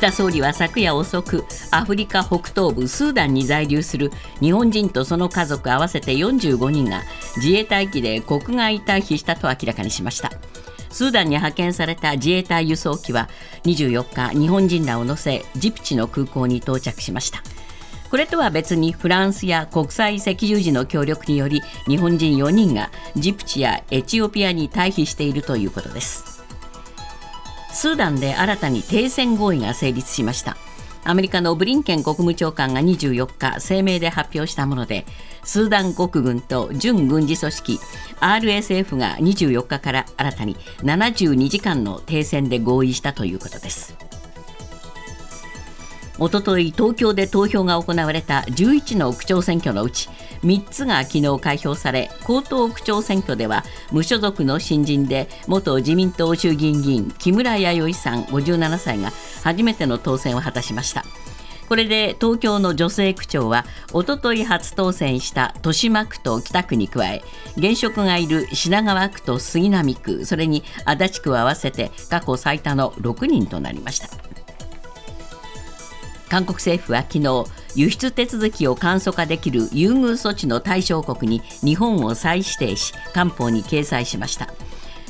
岸田総理は昨夜遅くアフリカ北東部スーダンに在留する日本人とその家族合わせて45人が自衛隊機で国外退避したと明らかにしました。スーダンに派遣された自衛隊輸送機は24日日本人らを乗せジプチの空港に到着しました。これとは別にフランスや国際赤十字の協力により日本人4人がジプチやエチオピアに退避しているということです。スーダンで新たに停戦合意が成立しました。アメリカのブリンケン国務長官が24日声明で発表したものでスーダン国軍と準軍事組織 RSF が24日から新たに72時間の停戦で合意したということです。おととい東京で投票が行われた11の区長選挙のうち3つが昨日開票され江東区長選挙では無所属の新人で元自民党衆議院議員木村弥生さん57歳が初めての当選を果たしました。これで東京の女性区長はおととい初当選した豊島区と北区に加え現職がいる品川区と杉並区それに足立区を合わせて過去最多の6人となりました。韓国政府は昨日輸出手続きを簡素化できる優遇措置の対象国に日本を再指定し官報に掲載しました。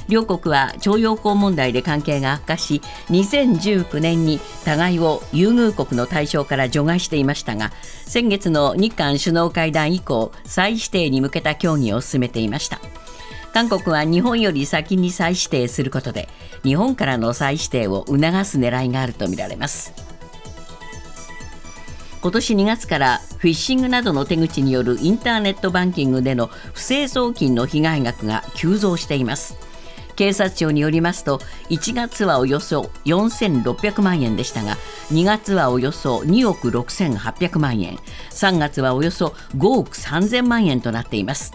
両国は徴用工問題で関係が悪化し2019年に互いを優遇国の対象から除外していましたが先月の日韓首脳会談以降再指定に向けた協議を進めていました。韓国は日本より先に再指定することで日本からの再指定を促す狙いがあるとみられます。今年2月からフィッシングなどの手口によるインターネットバンキングでの不正送金の被害額が急増しています。警察庁によりますと1月はおよそ4600万円でしたが2月はおよそ2億6800万円3月はおよそ5億3000万円となっています。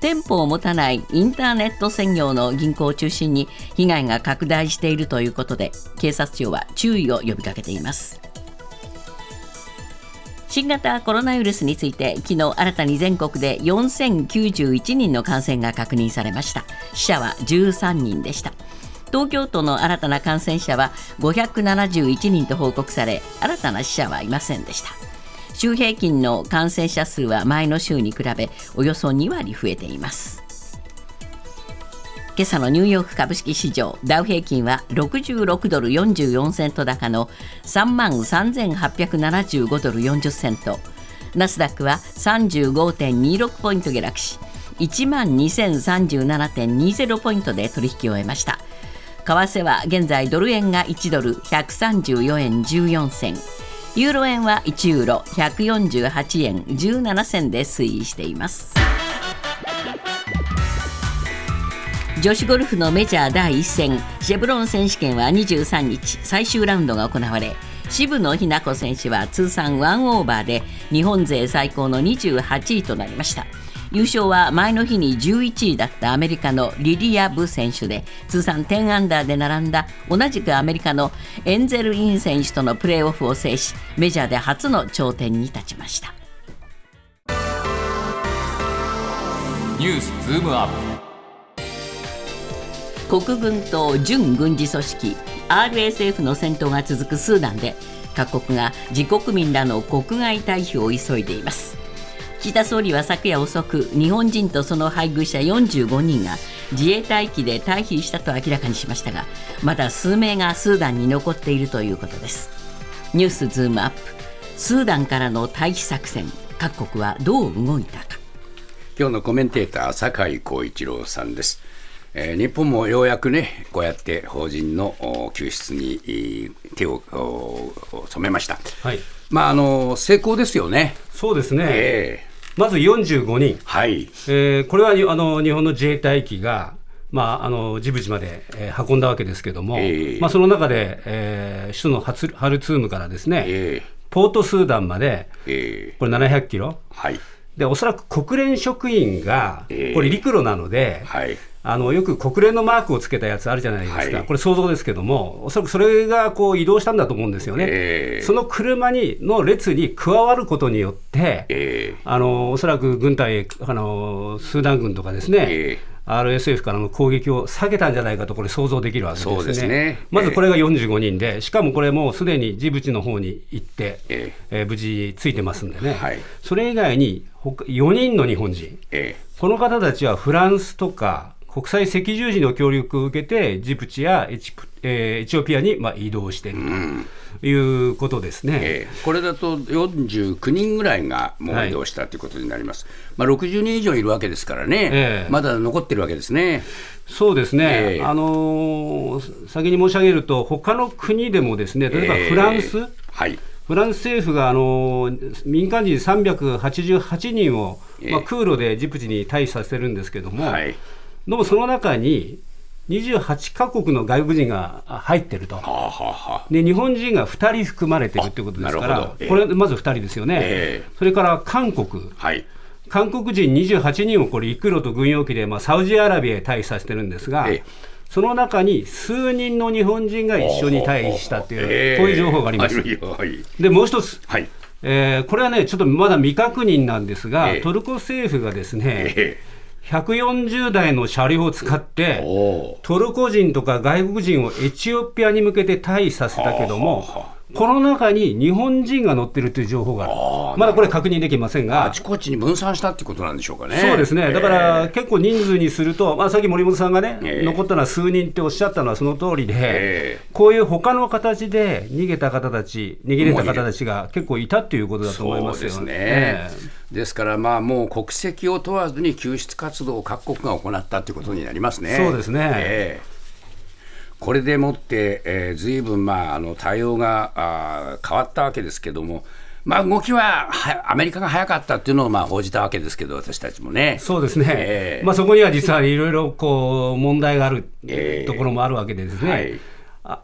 店舗を持たないインターネット専業の銀行を中心に被害が拡大しているということで警察庁は注意を呼びかけています。新型コロナウイルスについて昨日新たに全国で4091人の感染が確認されました。死者は13人でした。東京都の新たな感染者は571人と報告され新たな死者はいませんでした。週平均の感染者数は前の週に比べおよそ2割増えています。今朝のニューヨーク株式市場ダウ平均は66ドル44セント高の3万3875ドル40セント。ナスダックは35.26ポイント下落し1万2037.20ポイントで取引を終えました。為替は現在ドル円が1ドル134円14銭。ユーロ円は1ユーロ148円17銭で推移しています。女子ゴルフのメジャー第1戦シェブロン選手権は23日最終ラウンドが行われ渋野日向子選手は通算1オーバーで日本勢最高の28位となりました。優勝は前の日に11位だったアメリカのリリア・ブ選手で通算10アンダーで並んだ同じくアメリカのエンゼル・イン選手とのプレーオフを制しメジャーで初の頂点に立ちました。ニュースズームアップ。国軍と準軍事組織 RSF の戦闘が続くスーダンで各国が自国民らの国外退避を急いでいます。岸田総理は昨夜遅く日本人とその配偶者45人が自衛隊機で退避したと明らかにしましたがまだ数名がスーダンに残っているということです。ニュースズームアップ。スーダンからの退避作戦各国はどう動いたか。今日のコメンテーター酒井光一郎さんです。えー、日本もようやくね、こうやって邦人の救出に手を染めました。はい、まああの成功ですよね。そうですね。えー、まず45人。はい。えー、これはあの日本の自衛隊機がまあ、あのジブチまで、えー、運んだわけですけれども、えー、まあ、その中で、えー、首都のハツハルツームからですね、えー、ポートスーダンまで、えー、これ700キロ、はい、でおそらく国連職員が、これ、陸路なので、はい、あのよく国連のマークをつけたやつあるじゃないですか、はい、これ、想像ですけども、おそらくそれがこう移動したんだと思うんですよね、えー、その車にの列に加わることによって、えー、あのおそらく軍隊あの、スーダン軍とかですね、えー RSF からの攻撃を避けたんじゃないかと、これ、想像できるわけですね。すね。まずこれが45人で、しかもこれ、もうすでにジブチの方に行って、ええ。ー、無事ついてますんでね、はい、それ以外に4人の日本人、ええ、この方たちはフランスとか、国際赤十字の協力を受けて、ジブチやエチ,、えー、エチオピアにまあ移動しているということですね、えー、これだと49人ぐらいがもう移動したということになります、はい、まあ、60人以上いるわけですからね、えー、まだ残ってるわけですね。そうですね、えー、あのー、先に申し上げると、他の国でもですね、例えばフランス、はい。フランス政府があの民間人388人を、まあ、空路でジブチに退避させるんですけども、はい、どうもその中に28か国の外国人が入ってると、はあはあ、で日本人が2人含まれてるということですから、えー、これ、まず2人ですよね、えー、それから韓国、はい、韓国人28人をこれ陸路と軍用機で、まあ、サウジアラビアへ退避させてるんですが、えー、その中に数人の日本人が一緒に退避したという、こういう情報があります。でもう一つ、はい。えー、これはね、ちょっとまだ未確認なんですが、トルコ政府がですね、140台の車両を使って、トルコ人とか外国人をエチオピアに向けて退避させたけども、この中に日本人が乗ってるという情報がある、まだこれ確認できませんが、あちこちに分散したってことなんでしょうかね。そうですね、だから結構人数にすると、まあ、さっき森本さんがね、えー、残ったのは数人っておっしゃったのはその通りで、えー、こういう他の形で逃げた方たち、逃げれた方たちが結構いたっていうことだと思いますよね。えー、ですから、まあ、もう国籍を問わずに救出活動を各国が行ったということになりますね。そうですね、えーこれでもって、えー、ずいぶん、まあ、あの対応があ変わったわけですけども、まあ、動きはアメリカが早かったっていうのをまあ報じたわけですけど、私たちもね。そうですね、えー、まあ、そこには実はいろいろこう問題があるところもあるわけですね。はい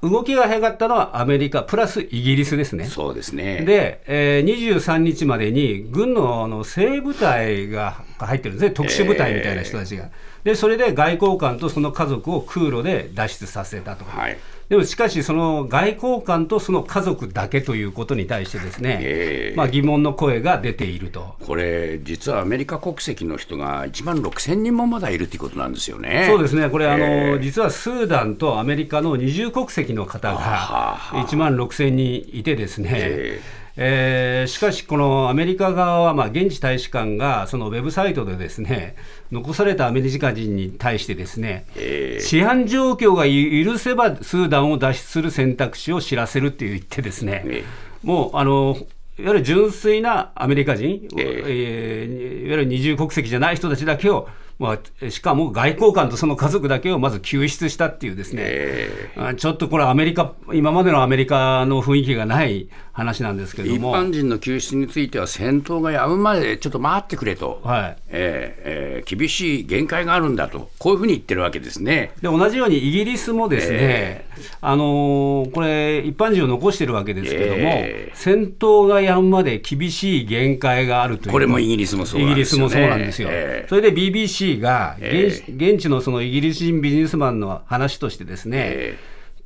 動きが早かったのはアメリカ、プラスイギリスですね。そうですねで、えー、23日までに軍のあの精鋭部隊が入ってるんですね、特殊部隊みたいな人たちが。えーでそれで外交官とその家族を空路で脱出させたと。はいでもしかし、その外交官とその家族だけということに対してですね、えー、まあ、疑問の声が出ていると。これ、実はアメリカ国籍の人が1万6000人もまだいるということなんですよね。そうですね、これ、あの実はスーダンとアメリカの二重国籍の方が1万6000人いてですね。えーえー、しかし、このアメリカ側は、まあ、現地大使館がそのウェブサイトでですね残されたアメリカ人に対してですね、え。ー、治安状況が許せばスーダンを脱出する選択肢を知らせるって言ってですね、えー、もうあのいわゆる純粋なアメリカ人、えー、いわゆる二重国籍じゃない人たちだけをまあ、しかも外交官とその家族だけをまず救出したっていうですね、えー、ちょっとこれアメリカ今までのアメリカの雰囲気がない話なんですけども。一般人の救出については戦闘がやむまでちょっと待ってくれと、はい。えーえー、厳しい限界があるんだとこういうふうに言ってるわけですね。で同じようにイギリスもですね、えー、あのー、これ一般人を残してるわけですけども、えー、戦闘がやむまで厳しい限界があるという。これもイギリスもそうなんですよ、ね、すよ、えー、それで BBC が現,、現地のそのイギリス人ビジネスマンの話としてですね、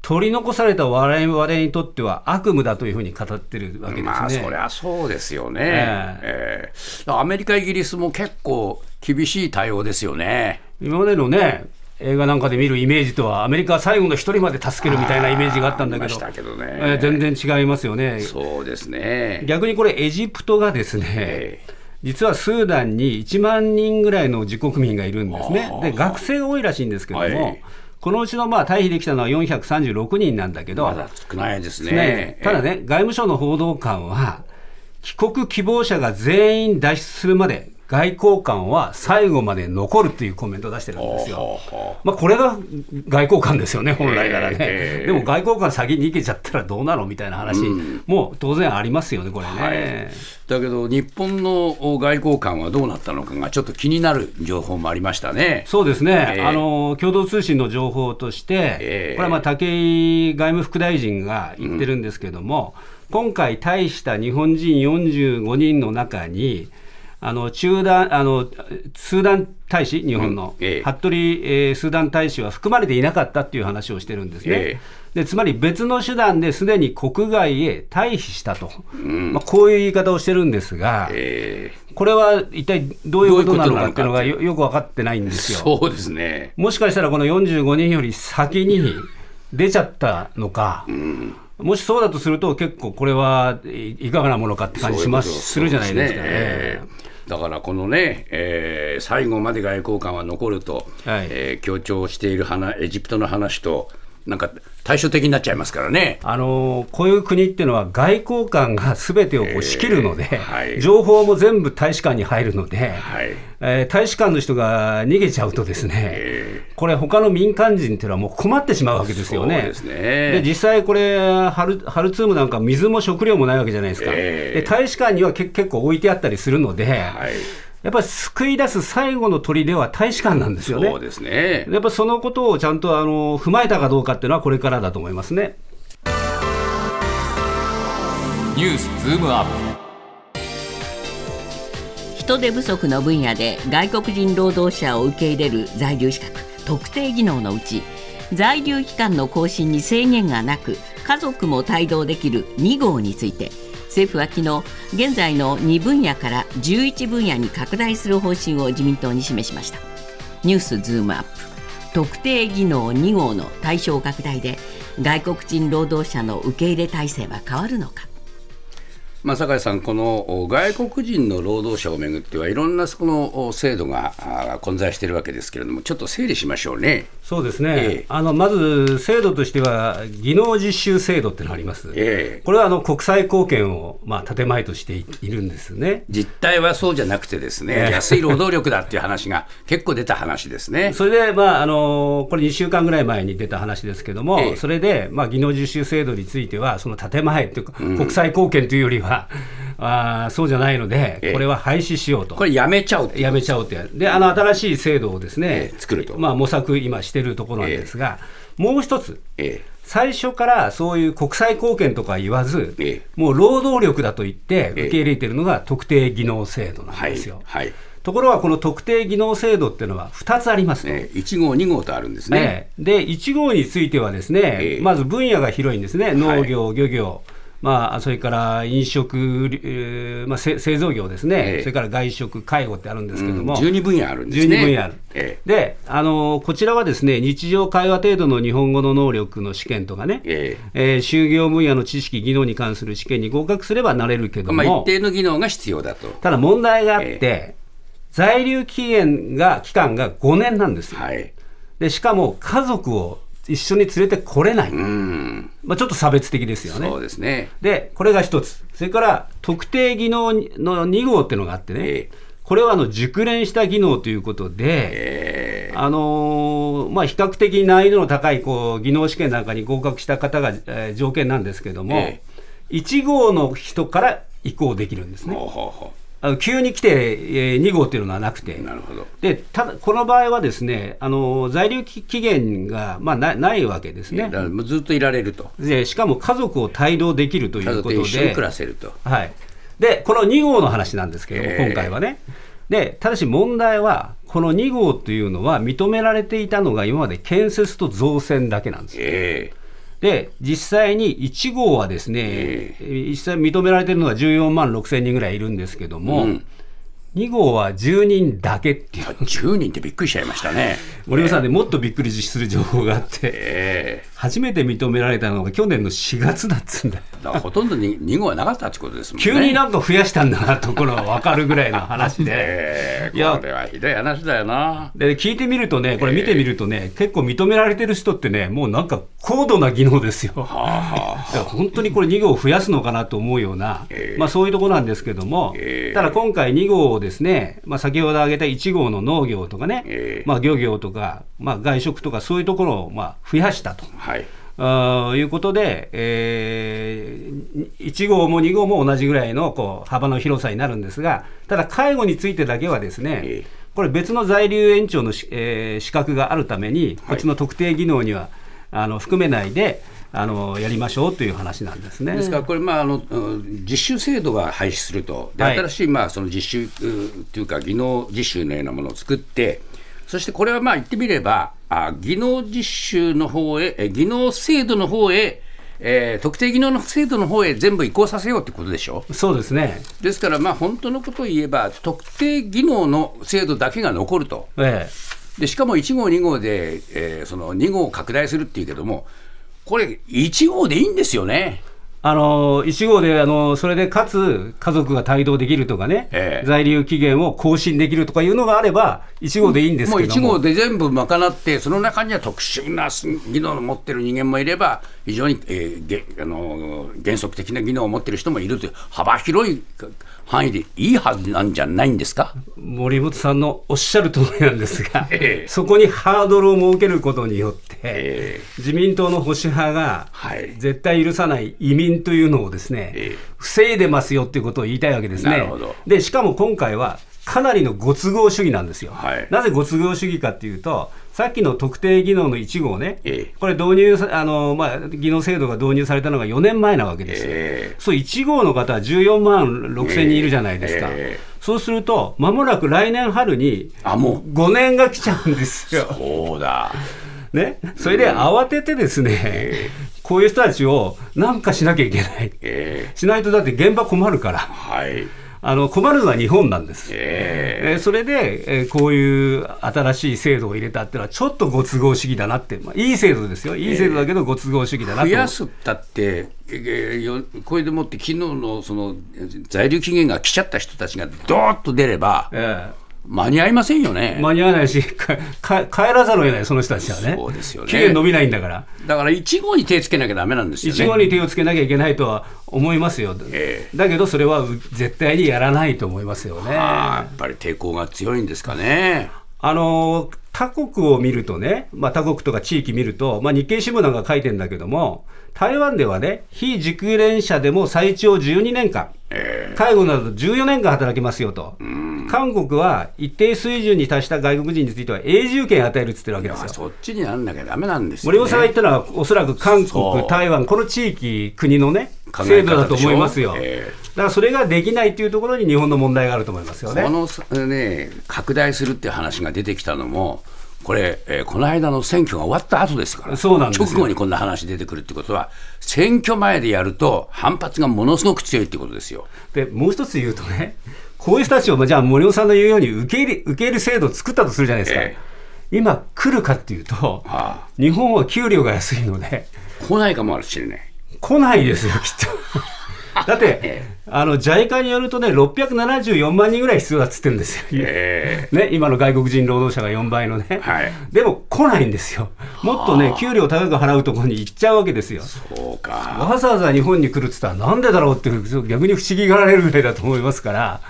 取り残された我々にとっては悪夢だというふうに語ってるわけですね。まあ、そりゃそうですよね、えー、えー、アメリカ、イギリスも結構厳しい対応ですよね。今までのね映画なんかで見るイメージとは、アメリカは最後の一人まで助けるみたいなイメージがあったんだけど、けどねえー、全然違いますよね。そうですね逆にこれ、エジプトがですね、えー実はスーダンに1万人ぐらいの自国民がいるんですね。で学生が多いらしいんですけども、はい、このうちのまあ退避できたのは436人なんだけど、まだ少ないですね。ねただね、外務省の報道官は、帰国希望者が全員脱出するまで、外交官は最後まで残るっていうコメントを出してるんですよ。まあ、これが外交官ですよね、本来ならね。えー、でも外交官先に行けちゃったらどうなのみたいな話、も当然ありますよね、これね。はい、だけど、日本の外交官はどうなったのかがちょっと気になる情報もありましたね。そうですね、えー、あの共同通信の情報として、えー、これはまあ武井外務副大臣が言ってるんですけれども、うん、今回、退した日本人45人の中に、あの中断あのスーダン大使、日本の、うんえ服部、えー、スーダン大使は含まれていなかったっていう話をしてるんですね。えでつまり別の手段ですでに国外へ退避したと、うん、まあ、こういう言い方をしてるんですが、えー、これは一体どういうことなのかっていうのがよよく分かってないんですよ。そうですね。もしかしたらこの45人より先に出ちゃったのか。うん。もしそうだとすると、結構これはいかがなものかって感じしますするじゃないですかね。だからこのね、えー、最後まで外交官は残ると、はい、えー、強調している話エジプトの話と、なんか対照的になっちゃいますからね。あのこういう国っていうのは外交官が すべてを仕切るので、えーはい、情報も全部大使館に入るので、はい、えー、大使館の人が逃げちゃうとですね、えー、これ他の民間人っていうのはもう困ってしまうわけですよね。で、ね、実際これハルハルツームなんか水も食料もないわけじゃないですか。えー、で大使館には結構置いてあったりするので。はいやっぱり救い出す最後の砦は大使館なんですよね。そうですねやっぱそのことをちゃんとあの踏まえたかどうかっていうのはこれからだと思いますね。ニュースズームアップ人手不足の分野で外国人労働者を受け入れる在留資格特定技能のうち在留期間の更新に制限がなく家族も帯同できる2号について政府は昨日現在の2分野から11分野に拡大する方針を自民党に示しました。ニュースズームアップ。特定技能2号の対象拡大で外国人労働者の受け入れ体制は変わるのか。まあ、酒井さん、この外国人の労働者をめぐっては、いろんなその制度が混在しているわけですけれども、ちょっと整理しましょうね。そうですね、えー、あのまず制度としては、技能実習制度ってのがあります、えー、これはあの国際貢献を、まあ、建前としているんですね。実態はそうじゃなくて、ですね、えー、安い労働力だっていう話が結構出た話ですね。それで、まああの、これ、2週間ぐらい前に出た話ですけれども、それで、まあ、技能実習制度については、その建前というか、うん、国際貢献というよりは、あそうじゃないので、これは廃止しようと。これやめちゃうやめちゃおうって。で、あの新しい制度をですね、作ると。まあ模索今してるところなんですが、もう一つ、最初からそういう国際貢献とか言わず、もう労働力だと言って受け入れているのが特定技能制度なんですよ。はい、はいところがこの特定技能制度っていうのは2つありますね。1号、2号とあるんですね。で、1号についてはですね、まず分野が広いんですね。農業、漁業、まあ、それから飲食、えーまあ、製造業ですね、ええ、それから外食、介護ってあるんですけども、うん、12分野あるんですね。12分野ある、ええ、であのこちらはですね日常会話程度の日本語の能力の試験とかね、ええ。えー、就業分野の知識、技能に関する試験に合格すればなれるけども、まあ、一定の技能が必要だと。ただ問題があって、え、在留期限が期間が5年なんですよ。はい、でしかも家族を一緒に連れてこれない、まあ、ちょっと差別的ですよね。そうですね。で、これが一つ、それから特定技能の2号っていうのがあってね、えー、これはあの熟練した技能ということで、えー、あのー、まあ、比較的難易度の高いこう技能試験なんかに合格した方が、えー、条件なんですけども、えー、1号の人から移行できるんですね。ほうほうほうあの急に来て、えー、2号っていうのはなくて、なるほどでただこの場合はですねあの在留期限が、まあ、なないわけですね。ずっといられるとで。しかも家族を帯同できるということで、一緒に暮らせると。はい、で、この2号の話なんですけども、今回はね。でただし問題は、この2号というのは認められていたのが今まで建設と造船だけなんですよ。えーで、実際に1号はですね、実際認められているのが14万6千人ぐらいいるんですけども、うん。2号は10人だけっていう。10人ってびっくりしちゃいましたね。森山さんでもっとびっくりする情報があって、えー、初めて認められたのが去年の4月だっつんだだほとんどに2号はなかったってことですもんね。急になんか増やしたんだなところが分かるぐらいの話で。これはひどい話だよな。で、聞いてみるとね、これ見てみるとね、えー、結構認められてる人ってね、もうなんか高度な技能ですよ。はあはあ、本当にこれ2号を増やすのかなと思うような、えー、まあそういうところなんですけども、ただ今回2号ですね、まあ、先ほど挙げた1号の農業とかね、えー、まあ、漁業とか、まあ、外食とか、そういうところをまあ増やしたと。はいあいうことで、えー、1号も2号も同じぐらいのこう幅の広さになるんですが、ただ介護についてだけはですね、えー、これ別の在留延長の、えー、資格があるために、こっちの特定技能には、あの含めないで、あのやりましょうという話なんですね。ですから、これ、まああの、実習制度は廃止すると、で新しい、まあ、その実習というか、技能実習のようなものを作って、そしてこれはまあ言ってみれば、あ技能実習の方へ、技能制度の方へ、えー、特定技能の制度の方へ全部移行させようってことでしょ？そうですね。ですから、まあ、本当のことを言えば、特定技能の制度だけが残ると、ええ、でしかも1号、2号で、えー、その2号を拡大するっていうけども、これ、1号でいいんですよね。あの1号であのそれでかつ家族が帯同できるとかね、ええ、在留期限を更新できるとかいうのがあれば、1号でいいんですけども。もう1号で全部賄って、その中には特殊な技能を持ってる人間もいれば、非常に、えー、あの原則的な技能を持ってる人もいるという、幅広い範囲でいいはずなんじゃないんですか？森本さんのおっしゃる通りなんですが、えそこにハードルを設けることによって、え自民党の保守派が絶対許さない移民というのをですね、え防いでますよっていうことを言いたいわけですね。でしかも今回はかなりのご都合主義なんですよ。はい、なぜご都合主義かっていうと、さっきの特定技能の1号ね、えこれ導入あの、まあ、技能制度が導入されたのが4年前なわけですよ。えそう1号の方は14万6千人いるじゃないですか。そうすると、まもなく来年春に5年が来ちゃうんですよ。そうだ。ね、それで慌ててですね、こういう人たちをなんかしなきゃいけない、しないとだって現場困るから。はいあの困るのは日本なんです。えー、それで、えー、こういう新しい制度を入れたっていうのは、ちょっとご都合主義だなって、まあ、いい制度ですよ、いい制度だけど、ご都合主義だなと、増やすったって、えー、これでもって、昨日のその在留期限が来ちゃった人たちがどーっと出れば、えー間に合いませんよね。間に合わないし、か帰らざるを得ない、その人たちはね。そうですよね。期限伸びないんだから。だから、1号に手をつけなきゃだめなんですよね。1号に手をつけなきゃいけないとは思いますよ。えー、だけど、それは絶対にやらないと思いますよね。やっぱり抵抗が強いんですかね。あの他国を見るとね、まあ、他国とか地域見ると、まあ、日経新聞なんか書いてるんだけども、台湾ではね、非熟練者でも最長12年間、えー、介護など14年間働きますよと、韓国は一定水準に達した外国人については永住権与えるって言ってるわけですよ。そっちにならなきゃだめなんですよ、ね、森尾さんが言ったのは、おそらく韓国、台湾、この地域、国のね、制度だと思いますよ。えー、だからそれができないというところに日本の問題があると思いますよね。このね、拡大するっていう話が出てきたのも、これ、えー、この間の選挙が終わった後ですから、そうなんです直後にこんな話出てくるってことは、選挙前でやると、反発がものすごく強いってことですよ。でもう一つ言うとね、こういう人たちを、じゃあ、森尾さんの言うように受け入れ受け入れ制度を作ったとするじゃないですか。えー、今、来るかっていうと、はあ、日本は給料が安いので、来ないかもしれない。来ないですよ、きっと。だって、あの JICA によるとね、674万人ぐらい必要だっつってるんですよ、え。ー、ね、今の外国人労働者が4倍のね、はい、でも来ないんですよ、もっとね、給料高く払うところに行っちゃうわけですよ、そうか。わざわざ日本に来るっつったら、なんでだろうって、逆に不思議がられるぐらいだと思いますから。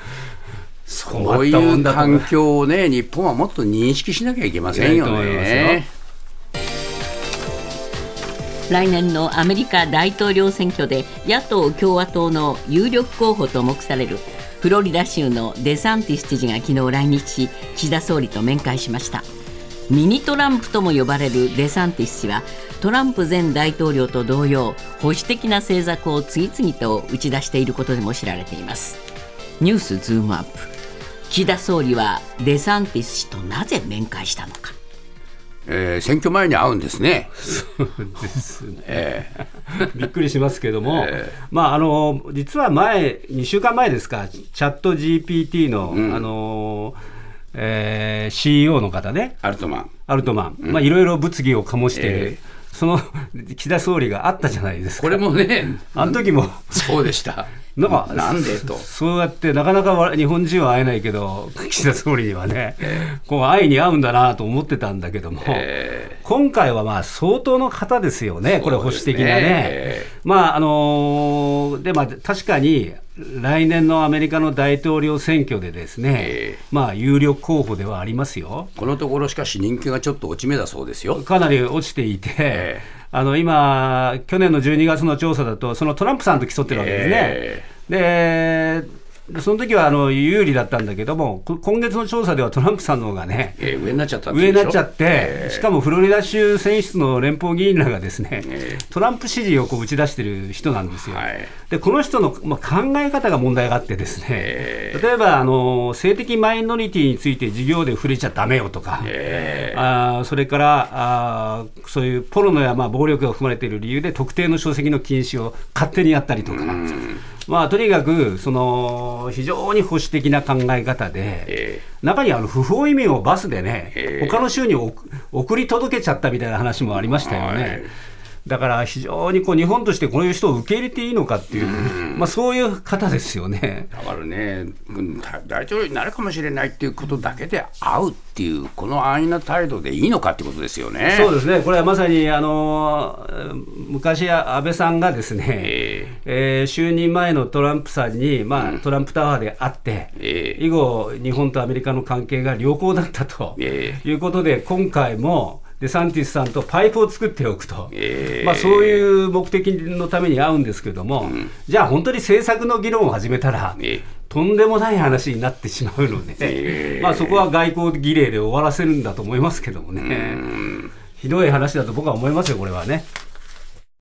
そういう環境をね、日本はもっと認識しなきゃいけませんよね。来年のアメリカ大統領選挙で野党・共和党の有力候補と目されるフロリダ州のデサンティス知事が昨日来日し岸田総理と面会しました。ミニトランプとも呼ばれるデサンティス氏はトランプ前大統領と同様保守的な政策を次々と打ち出していることでも知られています。ニュースズームアップ。岸田総理はデサンティス氏となぜ面会したのか。えー、選挙前に会うんですね。そうですね、えー、びっくりしますけども、えー、まあ、あの実は前、2週間前ですか、チャット GPT の、うん、あのえー、CEO の方ね、アルトマン。アルトマン、うん、まあ、いろいろ物議を醸している。えーその岸田総理があったじゃないですか。これもね、あの時もそうでした。なんかなんで？と。そうやってなかなか日本人は会えないけど岸田総理にはね、えー、こう愛に会うんだなと思ってたんだけども、えー、今回はまあ相当の方ですよね、これ、保守的なね。えー、まああのー、でまあ、確かに来年のアメリカの大統領選挙でですね、えー、まあ有力候補ではありますよ。このところしかし人気がちょっと落ち目だそうですよ。かなり落ちていて、えーあの今、去年の12月の調査だと、そのトランプさんと競ってるわけですね。えー、でその時はあの有利だったんだけども、今月の調査ではトランプさんの方がね、えー、上になっちゃった上になっちゃって、えー、しかもフロリダ州選出の連邦議員らがですね、えー、トランプ支持をこう打ち出してる人なんですよ。はい、でこの人の、まあ、考え方が問題があってですね、えー、例えばあの性的マイノリティについて授業で触れちゃだめよとか、えー、あそれからあそういうポロノやまあ暴力が含まれている理由で特定の書籍の禁止を勝手にやったりとか。まあ、とにかくその非常に保守的な考え方で、えー、中にあの不法移民をバスでね、えー、他の州に送り届けちゃったみたいな話もありましたよね。はいだから非常にこう日本としてこういう人を受け入れていいのかっていう、うまあ、そういう方ですよね。だからね、大統領になるかもしれないっていうことだけで会うっていう、この安易な態度でいいのかってことですよね。そうですね、これはまさにあの昔、安倍さんがですね、えー、えー、就任前のトランプさんに、まあ、トランプタワーで会って、えー、以後、日本とアメリカの関係が良好だったということで、今回も、デサンティスさんとパイプを作っておくと、えー、まあ、そういう目的のために合うんですけども、うん、じゃあ本当に政策の議論を始めたら、えー、とんでもない話になってしまうので、えー、まあ、そこは外交儀礼で終わらせるんだと思いますけどもね、ひどい話だと僕は思いますよ、これはね。